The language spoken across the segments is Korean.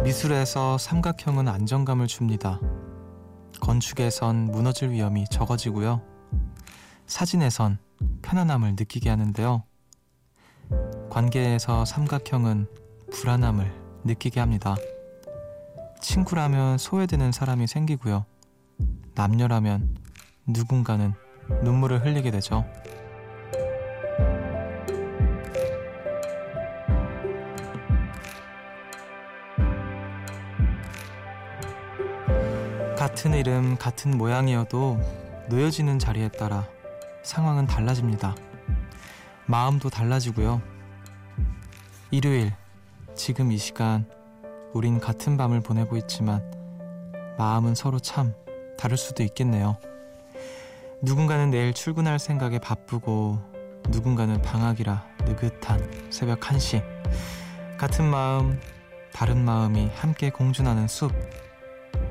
미술에서 삼각형은 안정감을 줍니다. 건축에선 무너질 위험이 적어지고요. 사진에선 편안함을 느끼게 하는데요. 관계에서 삼각형은 불안함을 느끼게 합니다. 친구라면 소외되는 사람이 생기고요. 남녀라면 누군가는 눈물을 흘리게 되죠. 같은 이름, 같은 모양이어도 놓여지는 자리에 따라 상황은 달라집니다. 마음도 달라지고요. 일요일, 지금 이 시간, 우린 같은 밤을 보내고 있지만 마음은 서로 참 다를 수도 있겠네요. 누군가는 내일 출근할 생각에 바쁘고 누군가는 방학이라 느긋한 새벽 1시. 같은 마음, 다른 마음이 함께 공존하는 숲.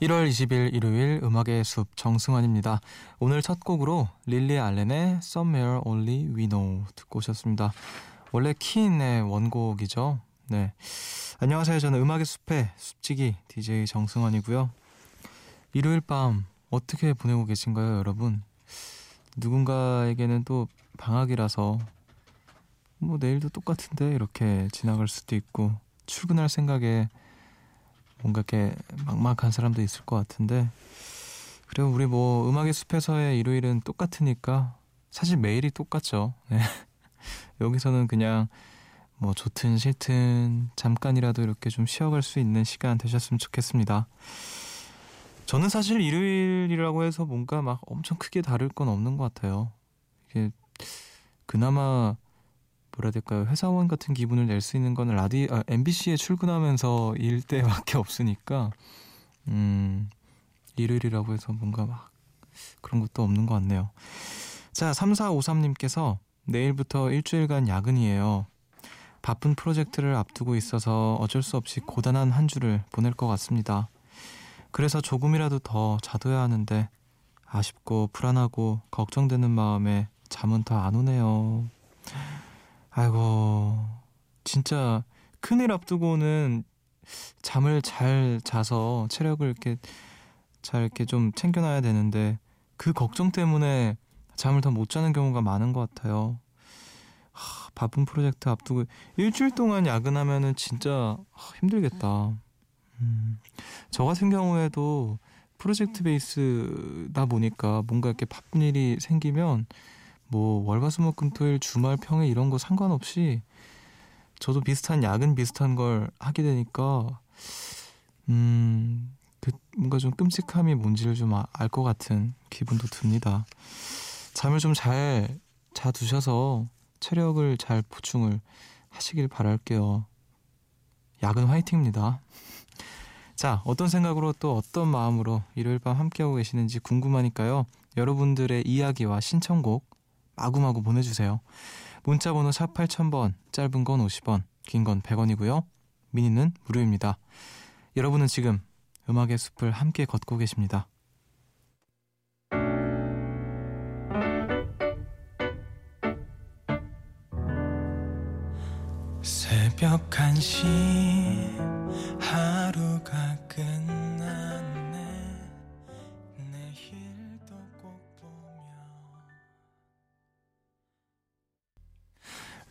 1월 20일 일요일 음악의 숲 정승환입니다. 오늘 첫 곡으로 릴리 알렌의 Somewhere Only We Know 듣고 오셨습니다. 원래 키인의 원곡이죠. 네. 안녕하세요. 저는 음악의 숲의 숲지기 DJ 정승환이고요. 일요일 밤 어떻게 보내고 계신가요, 여러분? 누군가에게는 또 방학이라서 뭐 내일도 똑같은데 이렇게 지나갈 수도 있고 출근할 생각에 뭔가 이렇게 막막한 사람도 있을 것 같은데 그리고 우리 뭐 음악의 숲에서의 일요일은 똑같으니까 사실 매일이 똑같죠. 네. 여기서는 그냥 뭐 좋든 싫든 잠깐이라도 이렇게 좀 쉬어갈 수 있는 시간 되셨으면 좋겠습니다. 저는 사실 일요일이라고 해서 뭔가 막 엄청 크게 다를 건 없는 것 같아요. 이게 그나마 뭐라 해야 될까요? 회사원 같은 기분을 낼 수 있는 거는 라디 아, MBC에 출근하면서 일 때밖에 없으니까 음 일요일이라고 해서 뭔가 막 그런 것도 없는 것 같네요. 자, 3453님께서 내일부터 일주일간 야근이에요. 바쁜 프로젝트를 앞두고 있어서 어쩔 수 없이 고단한 한 주를 보낼 것 같습니다. 그래서 조금이라도 더 자둬야 하는데 아쉽고 불안하고 걱정되는 마음에 잠은 더 안 오네요. 아이고 진짜 큰일 앞두고는 잠을 잘 자서 체력을 이렇게 잘 이렇게 좀 챙겨놔야 되는데 그 걱정 때문에 잠을 더 못 자는 경우가 많은 것 같아요. 하, 바쁜 프로젝트 앞두고 일주일 동안 야근하면은 진짜 하, 힘들겠다. 음, 저 같은 경우에도 프로젝트 베이스다 보니까 뭔가 이렇게 바쁜 일이 생기면 뭐 월화수목금토일 주말 평일 이런 거 상관없이 저도 비슷한 야근 비슷한 걸 하게 되니까 음 그 뭔가 좀 끔찍함이 뭔지를 좀 알 것 같은 기분도 듭니다. 잠을 좀 잘 자 두셔서 체력을 잘 보충을 하시길 바랄게요. 야근 화이팅입니다. 자, 어떤 생각으로 또 어떤 마음으로 일요일 밤 함께하고 계시는지 궁금하니까요. 여러분들의 이야기와 신청곡 마구마구 보내주세요. 문자번호 샵 8000번, 짧은 건 50원, 긴 건 100원이고요. 미니는 무료입니다. 여러분은 지금 음악의 숲을 함께 걷고 계십니다. 새벽 1시 하루가 끝났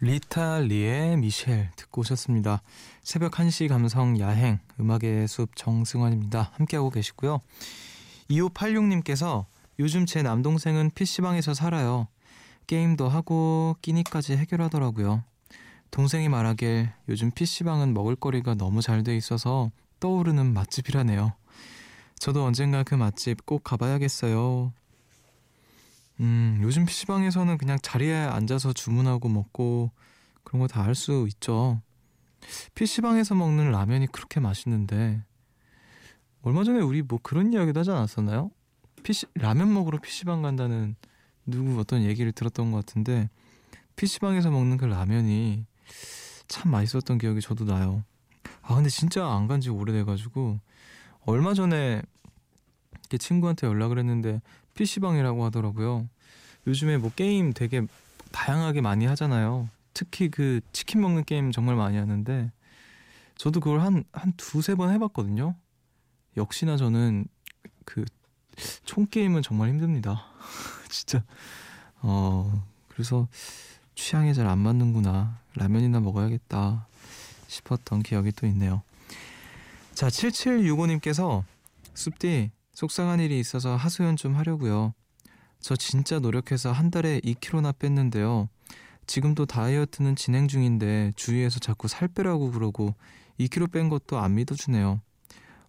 리타 리의 미셸 듣고 오셨습니다. 새벽 1시 감성 야행 음악의 숲 정승환입니다. 함께하고 계시고요. 2586님께서 요즘 제 남동생은 PC방에서 살아요. 게임도 하고 끼니까지 해결하더라고요. 동생이 말하길 요즘 PC방은 먹을거리가 너무 잘 돼 있어서 떠오르는 맛집이라네요. 저도 언젠가 그 맛집 꼭 가봐야겠어요. 음, 요즘 PC방에서는 그냥 자리에 앉아서 주문하고 먹고 그런 거 다 할 수 있죠. PC방에서 먹는 라면이 그렇게 맛있는데 얼마 전에 우리 뭐 그런 이야기도 하지 않았었나요? PC 라면 먹으러 PC방 간다는 누구 어떤 얘기를 들었던 것 같은데 PC방에서 먹는 그 라면이 참 맛있었던 기억이 저도 나요. 아 근데 진짜 안 간 지 오래돼가지고 얼마 전에 친구한테 연락을 했는데 PC방이라고 하더라고요. 요즘에 뭐 게임 되게 다양하게 많이 하잖아요. 특히 그 치킨 먹는 게임 정말 많이 하는데 저도 그걸 한 한 두세 번 해봤거든요. 역시나 저는 그 총 게임은 정말 힘듭니다. 진짜 어 그래서 취향에 잘 안 맞는구나 라면이나 먹어야겠다 싶었던 기억이 또 있네요. 자 7765님께서 숲디 속상한 일이 있어서 하소연 좀 하려고요. 저 진짜 노력해서 한 달에 2kg나 뺐는데요. 지금도 다이어트는 진행 중인데 주위에서 자꾸 살 빼라고 그러고 2kg 뺀 것도 안 믿어주네요.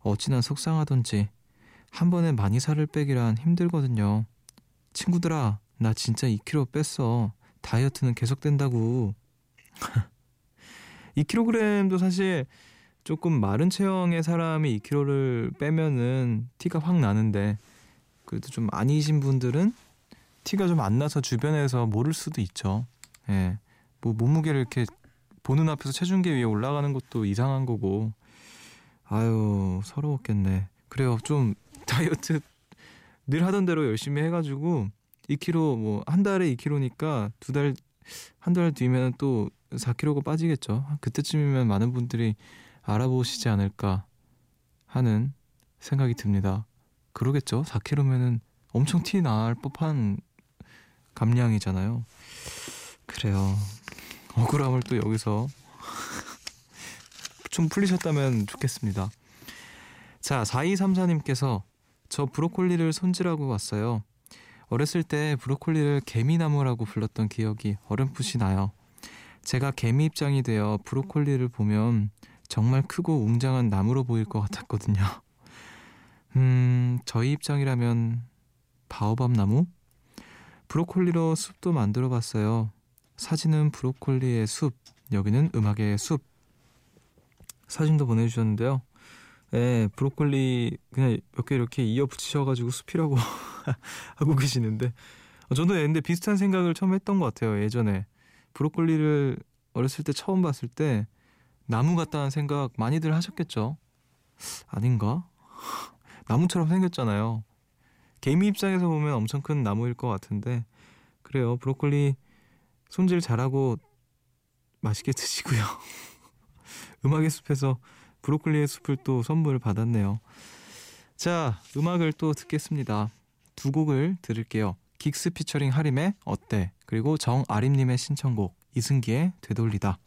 어찌나 속상하던지 한 번에 많이 살을 빼기란 힘들거든요. 친구들아, 나 진짜 2kg 뺐어. 다이어트는 계속된다고. 2kg도 사실 조금 마른 체형의 사람이 2kg를 빼면은 티가 확 나는데 그래도 좀 아니신 분들은 티가 좀 안 나서 주변에서 모를 수도 있죠. 예. 뭐 몸무게를 이렇게 보는 앞에서 체중계 위에 올라가는 것도 이상한 거고. 아유, 서러웠겠네. 그래요. 좀 다이어트 늘 하던 대로 열심히 해 가지고 2kg 뭐 한 달에 2kg니까 두 달 한달 뒤면 또 4kg가 빠지겠죠. 그때쯤이면 많은 분들이 알아보시지 않을까 하는 생각이 듭니다. 그러겠죠. 4kg면은 엄청 티 날 법한 감량이잖아요. 그래요. 억울함을 또 여기서 좀 풀리셨다면 좋겠습니다. 자, 4234님께서 저 브로콜리를 손질하고 왔어요. 어렸을 때 브로콜리를 개미나무라고 불렀던 기억이 어렴풋이 나요. 제가 개미 입장이 되어 브로콜리를 보면 정말 크고 웅장한 나무로 보일 것 같았거든요. 음, 저희 입장이라면 바오밤 나무? 브로콜리로 숲도 만들어 봤어요. 사진은 브로콜리의 숲, 여기는 음악의 숲. 사진도 보내주셨는데요. 예, 브로콜리 그냥 몇 개 이렇게 이어 붙이셔가지고 숲이라고 하고 계시는데 어, 저도 근데 비슷한 생각을 처음 했던 것 같아요. 예전에 브로콜리를 어렸을 때 처음 봤을 때 나무 같다는 생각 많이들 하셨겠죠? 아닌가? 나무처럼 생겼잖아요. 개미 입장에서 보면 엄청 큰 나무일 것 같은데 그래요. 브로콜리 손질 잘하고 맛있게 드시고요. 음악의 숲에서 브로콜리의 숲을 또 선물을 받았네요. 자, 음악을 또 듣겠습니다. 두 곡을 들을게요. 긱스 피처링 하림의 어때? 그리고 정아림님의 신청곡 이승기의 되돌리다.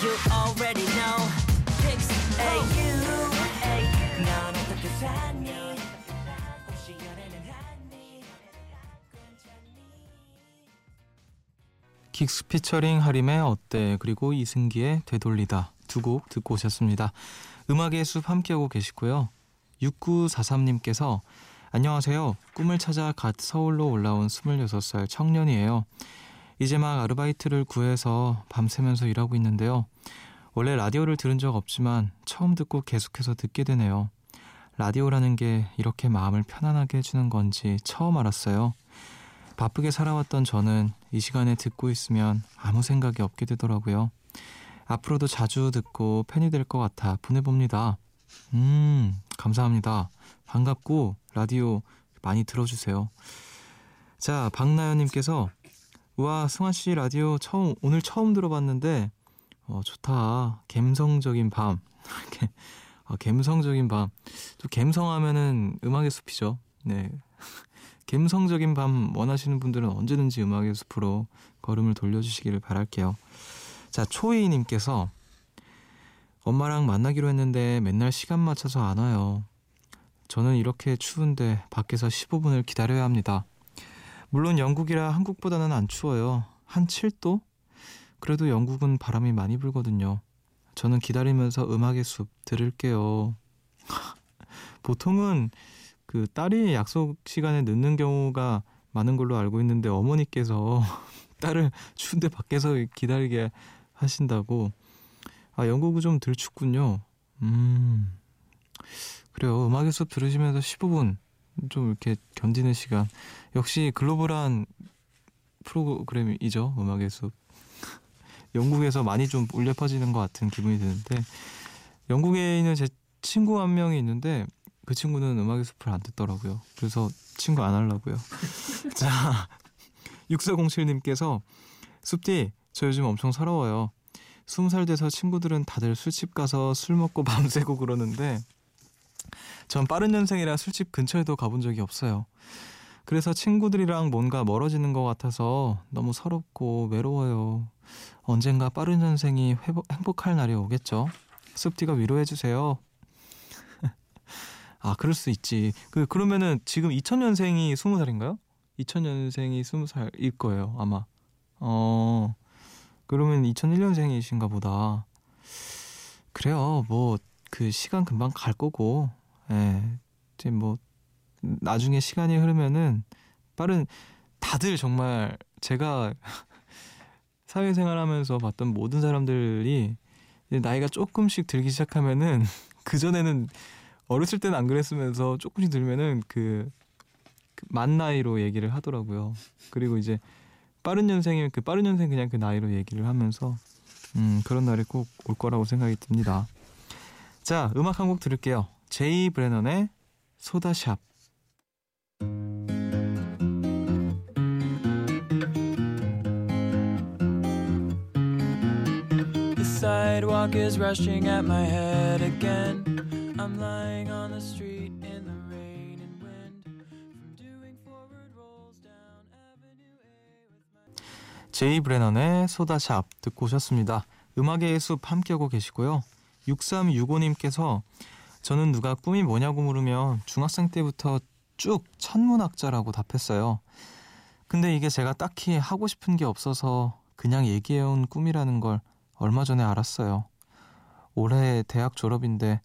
You already know. Picks a you. 넌 어떻게 사니? 혹시 연애는 하니? 긱스 피처링 하림의 어때 그리고 이승기의 되돌리다 두 곡 듣고 오셨습니다. 음악의 숲 함께하고 계시고요. 6943님께서 안녕하세요. 꿈을 찾아 갓 서울로 올라온 26살 청년이에요. 이제 막 아르바이트를 구해서 밤새면서 일하고 있는데요. 원래 라디오를 들은 적 없지만 처음 듣고 계속해서 듣게 되네요. 라디오라는 게 이렇게 마음을 편안하게 해주는 건지 처음 알았어요. 바쁘게 살아왔던 저는 이 시간에 듣고 있으면 아무 생각이 없게 되더라고요. 앞으로도 자주 듣고 팬이 될 것 같아 보내봅니다. 음, 감사합니다. 반갑고 라디오 많이 들어주세요. 자, 박나연님께서 와 승환 씨 라디오 처음 오늘 처음 들어봤는데 어 좋다. 감성적인 밤. 이렇게 아, 감성적인 밤. 또 감성하면은 음악의 숲이죠. 네. 감성적인 밤 원하시는 분들은 언제든지 음악의 숲으로 걸음을 돌려주시기를 바랄게요. 자 초이님께서 엄마랑 만나기로 했는데 맨날 시간 맞춰서 안 와요. 저는 이렇게 추운데 밖에서 15분을 기다려야 합니다 물론 영국이라 한국보다는 안 추워요. 한 7도? 그래도 영국은 바람이 많이 불거든요. 저는 기다리면서 음악의 숲 들을게요. 보통은 그 딸이 약속 시간에 늦는 경우가 많은 걸로 알고 있는데 어머니께서 딸을 추운데 밖에서 기다리게 하신다고. 아, 영국은 좀 덜 춥군요. 음. 그래요. 음악의 숲 들으시면서 15분 좀 이렇게 견디는 시간. 역시 글로벌한 프로그램이죠. 음악의 숲. 영국에서 많이 좀 울려 퍼지는 것 같은 기분이 드는데 영국에 있는 제 친구 한 명이 있는데 그 친구는 음악의 숲을 안 듣더라고요. 그래서 친구 안 하려고요. 자, 6407님께서 숲디 저 요즘 엄청 서러워요. 20살 돼서 친구들은 다들 술집 가서 술 먹고 밤새고 그러는데 전 빠른 년생이라 술집 근처에도 가본 적이 없어요. 그래서 친구들이랑 뭔가 멀어지는 것 같아서 너무 서럽고 외로워요. 언젠가 빠른 년생이 회복, 행복할 날이 오겠죠? 숲디가 위로해주세요. 아, 그럴 수 있지. 그, 그러면은 지금 2000년생이 20살인가요? 2000년생이 20살일 거예요, 아마. 어, 그러면 2001년생이신가 보다. 그래요, 뭐, 그 시간 금방 갈 거고, 예. 이제 뭐, 나중에 시간이 흐르면은 빠른, 다들 정말 제가 사회생활 하면서 봤던 모든 사람들이 나이가 조금씩 들기 시작하면은 그 전에는 어렸을 때는 안 그랬으면서 조금씩 들면은 그, 그만 나이로 얘기를 하더라고요. 그리고 이제 빠른 년생이면 그 빠른 년생 그냥 그 나이로 얘기를 하면서 음, 그런 날이 꼭 올 거라고 생각이 듭니다. 자, 음악 한 곡 들을게요. 제이 브레넌의 소다샵. sidewalk is rushing at my head again. I'm lying on the street in the rain and wind. From doing forward rolls down Avenue A with my 제이 브레넌의 소다샵 듣고 오셨습니다. 음악의 숲 함께하고 계시고요. 6365님께서 저는 누가 꿈이 뭐냐고 물으면 중학생 때부터 쭉 천문학자라고 답했어요. 근데 이게 제가 딱히 하고 싶은 게 없어서 그냥 얘기해온 꿈이라는 걸 얼마 전에 알았어요. 올해 대학 졸업인데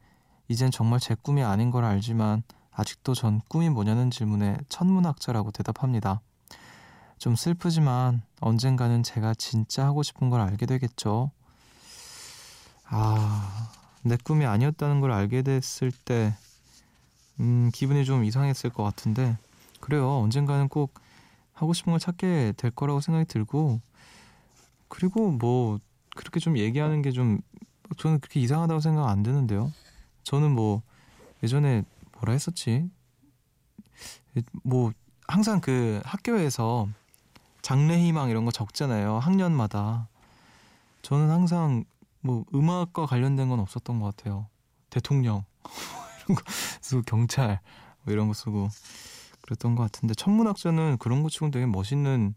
이젠 정말 제 꿈이 아닌 걸 알지만 아직도 전 꿈이 뭐냐는 질문에 천문학자라고 대답합니다. 좀 슬프지만 언젠가는 제가 진짜 하고 싶은 걸 알게 되겠죠. 아, 내 꿈이 아니었다는 걸 알게 됐을 때, 음, 기분이 좀 이상했을 것 같은데, 그래요. 언젠가는 꼭 하고 싶은 걸 찾게 될 거라고 생각이 들고, 그리고 뭐, 그렇게 좀 얘기하는 게 좀 저는 그렇게 이상하다고 생각 안 드는데요. 저는 뭐 예전에 뭐라 했었지? 뭐 항상 그 학교에서 장래희망 이런 거 적잖아요. 학년마다. 저는 항상 뭐 음악과 관련된 건 없었던 것 같아요. 대통령 이런 거 쓰고 경찰 뭐 이런 거 쓰고 그랬던 것 같은데 천문학자는 그런 거 치고는 되게 멋있는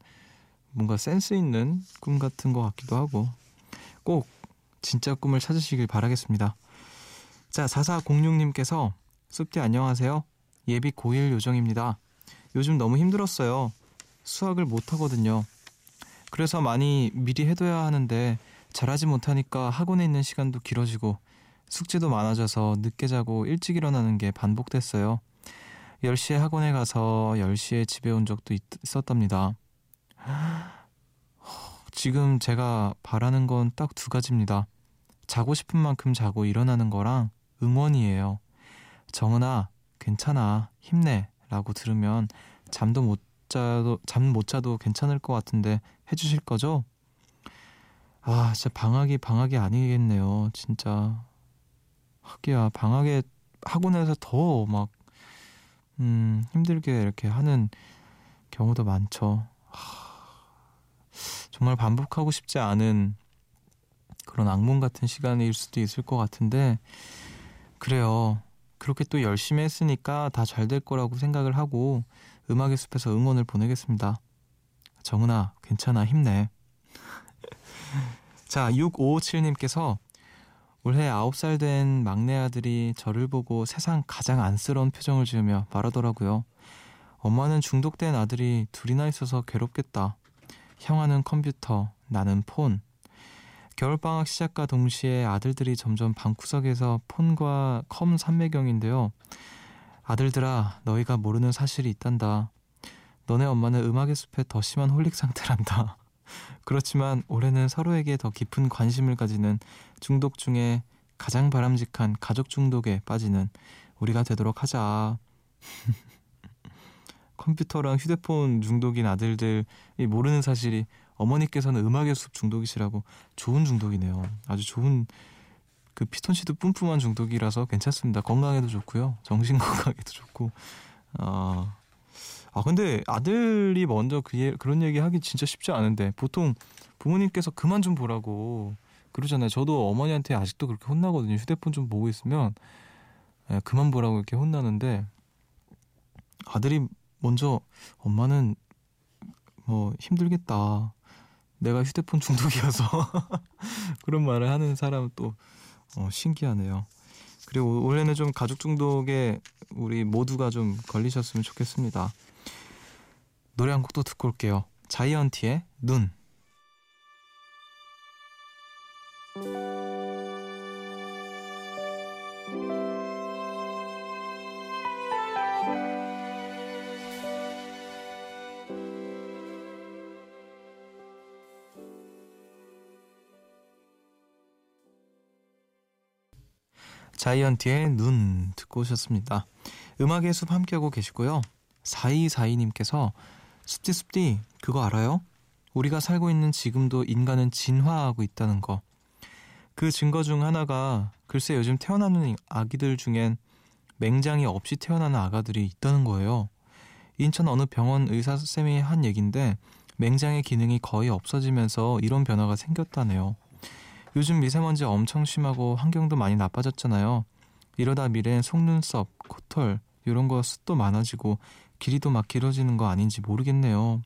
뭔가 센스 있는 꿈 같은 것 같기도 하고 꼭 진짜 꿈을 찾으시길 바라겠습니다. 자, 4406님께서 숲디 안녕하세요. 예비 고1 요정입니다. 요즘 너무 힘들었어요. 수학을 못하거든요. 그래서 많이 미리 해둬야 하는데 잘하지 못하니까 학원에 있는 시간도 길어지고 숙제도 많아져서 늦게 자고 일찍 일어나는 게 반복됐어요. 10시에 학원에 가서 10시에 집에 온 적도 있었답니다. 지금 제가 바라는 건 딱 두 가지입니다. 자고 싶은 만큼 자고 일어나는 거랑 응원이에요. 정은아, 괜찮아. 힘내. 라고 들으면 잠도 못 자도, 잠 못 자도 괜찮을 것 같은데 해주실 거죠? 아, 진짜 방학이 방학이 아니겠네요. 진짜. 하기야, 방학에 학원에서 더 막, 음, 힘들게 이렇게 하는 경우도 많죠. 하... 정말 반복하고 싶지 않은 그런 악몽 같은 시간일 수도 있을 것 같은데 그래요. 그렇게 또 열심히 했으니까 다 잘 될 거라고 생각을 하고 음악의 숲에서 응원을 보내겠습니다. 정은아, 괜찮아, 힘내. 자, 6557님께서 올해 9살 된 막내 아들이 저를 보고 세상 가장 안쓰러운 표정을 지으며 말하더라고요. 엄마는 중독된 아들이 둘이나 있어서 괴롭겠다. 형아는 컴퓨터, 나는 폰. 겨울방학 시작과 동시에 아들들이 점점 방구석에서 폰과 컴 삼매경인데요. 아들들아, 너희가 모르는 사실이 있단다. 너네 엄마는 음악의 숲에 더 심한 홀릭 상태란다. 그렇지만 올해는 서로에게 더 깊은 관심을 가지는 중독 중에 가장 바람직한 가족 중독에 빠지는 우리가 되도록 하자. 컴퓨터랑 휴대폰 중독인 아들들이 모르는 사실이 어머니께서는 음악의 숲 중독이시라고 좋은 중독이네요. 아주 좋은 그 피톤치드 뿜뿜한 중독이라서 괜찮습니다. 건강에도 좋고요. 정신 건강에도 좋고. 아, 아 근데 아들이 먼저 그 예, 그런 얘기 하기 진짜 쉽지 않은데 보통 부모님께서 그만 좀 보라고 그러잖아요. 저도 어머니한테 아직도 그렇게 혼나거든요. 휴대폰 좀 보고 있으면 예, 그만 보라고 이렇게 혼나는데 아들이 먼저 엄마는 뭐 힘들겠다. 내가 휴대폰 중독이어서 그런 말을 하는 사람은 또 어, 신기하네요. 그리고 올해는 좀 가족 중독에 우리 모두가 좀 걸리셨으면 좋겠습니다. 노래 한 곡도 듣고 올게요. 자이언티의 눈. 자이언티의 눈 듣고 오셨습니다. 음악의 숲 함께하고 계시고요. 4242님께서 숲디 숲디 그거 알아요? 우리가 살고 있는 지금도 인간은 진화하고 있다는 거. 그 증거 중 하나가 글쎄 요즘 태어나는 아기들 중엔 맹장이 없이 태어나는 아가들이 있다는 거예요. 인천 어느 병원 의사 쌤이 한 얘긴데 맹장의 기능이 거의 없어지면서 이런 변화가 생겼다네요. 요즘 미세먼지 엄청 심하고 환경도 많이 나빠졌잖아요. 이러다 미래엔 속눈썹, 코털 이런 거 숱도 많아지고 길이도 막 길어지는 거 아닌지 모르겠네요.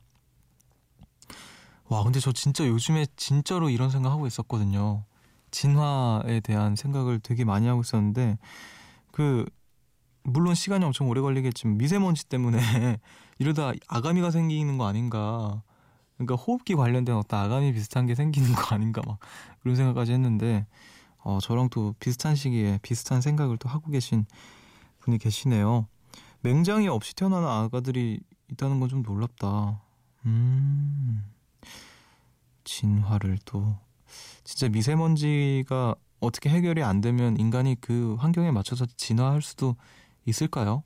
와 근데 저 진짜 요즘에 진짜로 이런 생각하고 있었거든요. 진화에 대한 생각을 되게 많이 하고 있었는데 그 물론 시간이 엄청 오래 걸리겠지만 미세먼지 때문에 이러다 아가미가 생기는 거 아닌가 그러니까 호흡기 관련된 어떤 아감이 비슷한 게 생기는 거 아닌가 막 그런 생각까지 했는데 어, 저랑 또 비슷한 시기에 비슷한 생각을 또 하고 계신 분이 계시네요. 맹장이 없이 태어나는 아가들이 있다는 건 좀 놀랍다. 음, 진화를 또 진짜 미세먼지가 어떻게 해결이 안 되면 인간이 그 환경에 맞춰서 진화할 수도 있을까요?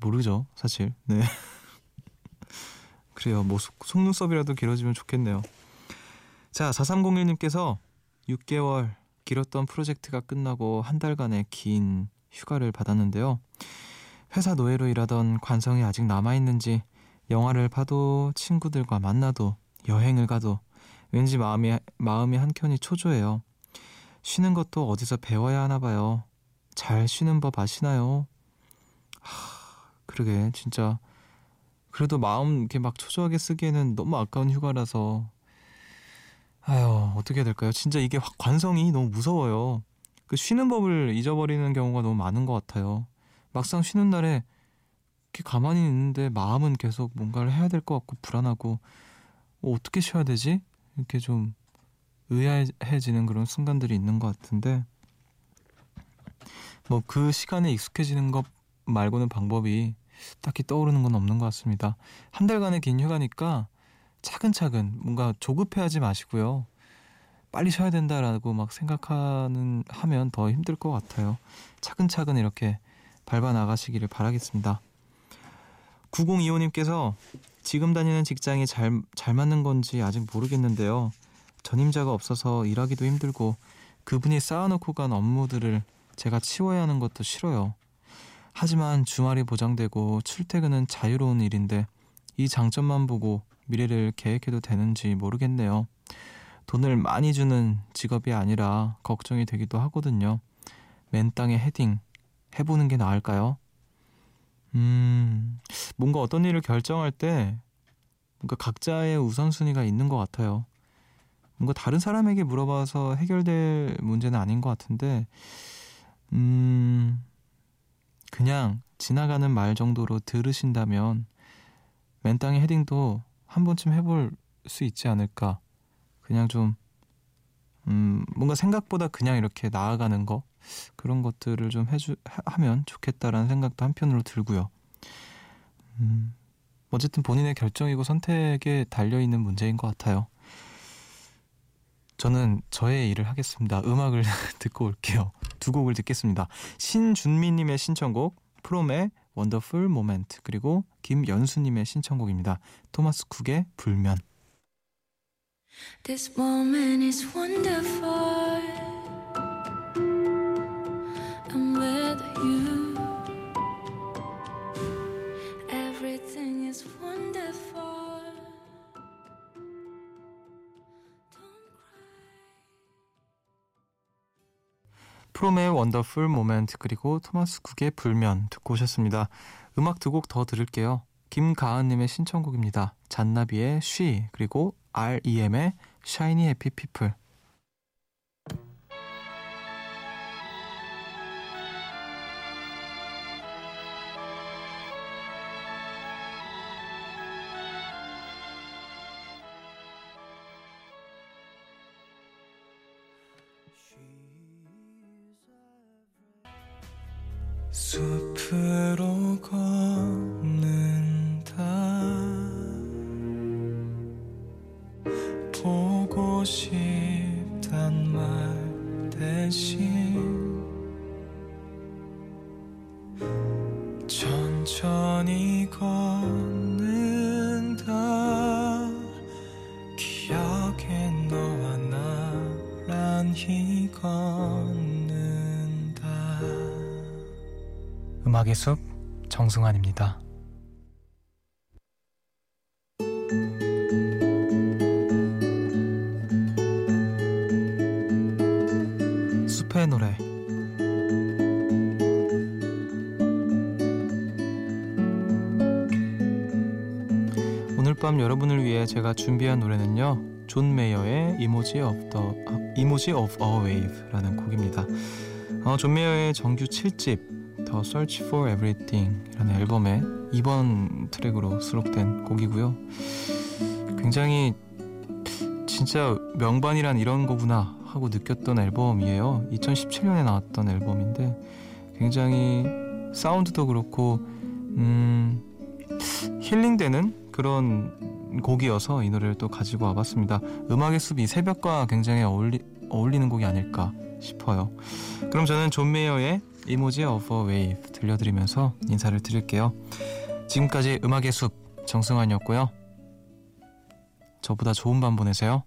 모르죠, 사실. 네. 그래요. 뭐 속 눈썹이라도 길어지면 좋겠네요. 자, 4301님께서 6개월 길었던 프로젝트가 끝나고 한 달간의 긴 휴가를 받았는데요. 회사 노예로 일하던 관성이 아직 남아있는지 영화를 봐도 친구들과 만나도 여행을 가도 왠지 마음이, 마음이 한켠이 초조해요. 쉬는 것도 어디서 배워야 하나 봐요. 잘 쉬는 법 아시나요? 하, 그러게, 진짜 그래도 마음 이렇게 막 초조하게 쓰기에는 너무 아까운 휴가라서 아유 어떻게 해야 될까요? 진짜 이게 관성이 너무 무서워요. 그 쉬는 법을 잊어버리는 경우가 너무 많은 것 같아요. 막상 쉬는 날에 이렇게 가만히 있는데 마음은 계속 뭔가를 해야 될 것 같고 불안하고 뭐 어떻게 쉬어야 되지? 이렇게 좀 의아해지는 그런 순간들이 있는 것 같은데 뭐 그 시간에 익숙해지는 것 말고는 방법이 딱히 떠오르는 건 없는 것 같습니다. 한 달간의 긴 휴가니까 차근차근 뭔가 조급해하지 마시고요. 빨리 쉬어야 된다라고 막 생각하는 하면 더 힘들 것 같아요. 차근차근 이렇게 밟아 나가시기를 바라겠습니다. 9025님께서 지금 다니는 직장이 잘, 잘 맞는 건지 아직 모르겠는데요. 전임자가 없어서 일하기도 힘들고 그분이 쌓아놓고 간 업무들을 제가 치워야 하는 것도 싫어요. 하지만 주말이 보장되고 출퇴근은 자유로운 일인데 이 장점만 보고 미래를 계획해도 되는지 모르겠네요. 돈을 많이 주는 직업이 아니라 걱정이 되기도 하거든요. 맨 땅에 헤딩 해보는 게 나을까요? 음, 뭔가 어떤 일을 결정할 때 뭔가 각자의 우선순위가 있는 것 같아요. 뭔가 다른 사람에게 물어봐서 해결될 문제는 아닌 것 같은데, 음, 그냥 지나가는 말 정도로 들으신다면 맨땅에 헤딩도 한 번쯤 해볼 수 있지 않을까. 그냥 좀 음, 뭔가 생각보다 그냥 이렇게 나아가는 거 그런 것들을 좀 해주 하면 좋겠다라는 생각도 한편으로 들고요. 음, 어쨌든 본인의 결정이고 선택에 달려 있는 문제인 것 같아요. 저는 저의 일을 하겠습니다. 음악을 듣고 올게요. 두 곡을 듣겠습니다. 신준미님의 신청곡 프롬의 원더풀 모멘트 그리고 김연수님의 신청곡입니다. 토마스 쿡의 불면. This moment is wonderful. 프롬의 원더풀 모멘트 그리고 토마스 쿡의 불면 듣고 오셨습니다. 음악 두 곡 더 들을게요. 김가은님의 신청곡입니다. 잔나비의 쉬 그리고 REM의 Shiny Happy People 숲으로 걷 음악의 숲 정승환입니다. 숲의 노래 오늘 밤 여러분을 위해 제가 준비한 노래는요. 존 메이어의 Emoji of the Emoji of a Wave라는 곡입니다. 어, 존 메이어의 정규 7집 The Search for Everything이라는 앨범의 2번 트랙으로 수록된 곡이고요. 굉장히 진짜 명반이란 이런 거구나 하고 느꼈던 앨범이에요. 2017년에 나왔던 앨범인데 굉장히 사운드도 그렇고 음, 힐링되는 그런 곡이어서 이 노래를 또 가지고 와봤습니다. 음악의 숲이 새벽과 굉장히 어울리, 어울리는 곡이 아닐까 싶어요. 그럼 저는 존 메이어의 Emoji of a Wave 들려드리면서 인사를 드릴게요. 지금까지 음악의 숲 정승환이었고요. 저보다 좋은 밤 보내세요.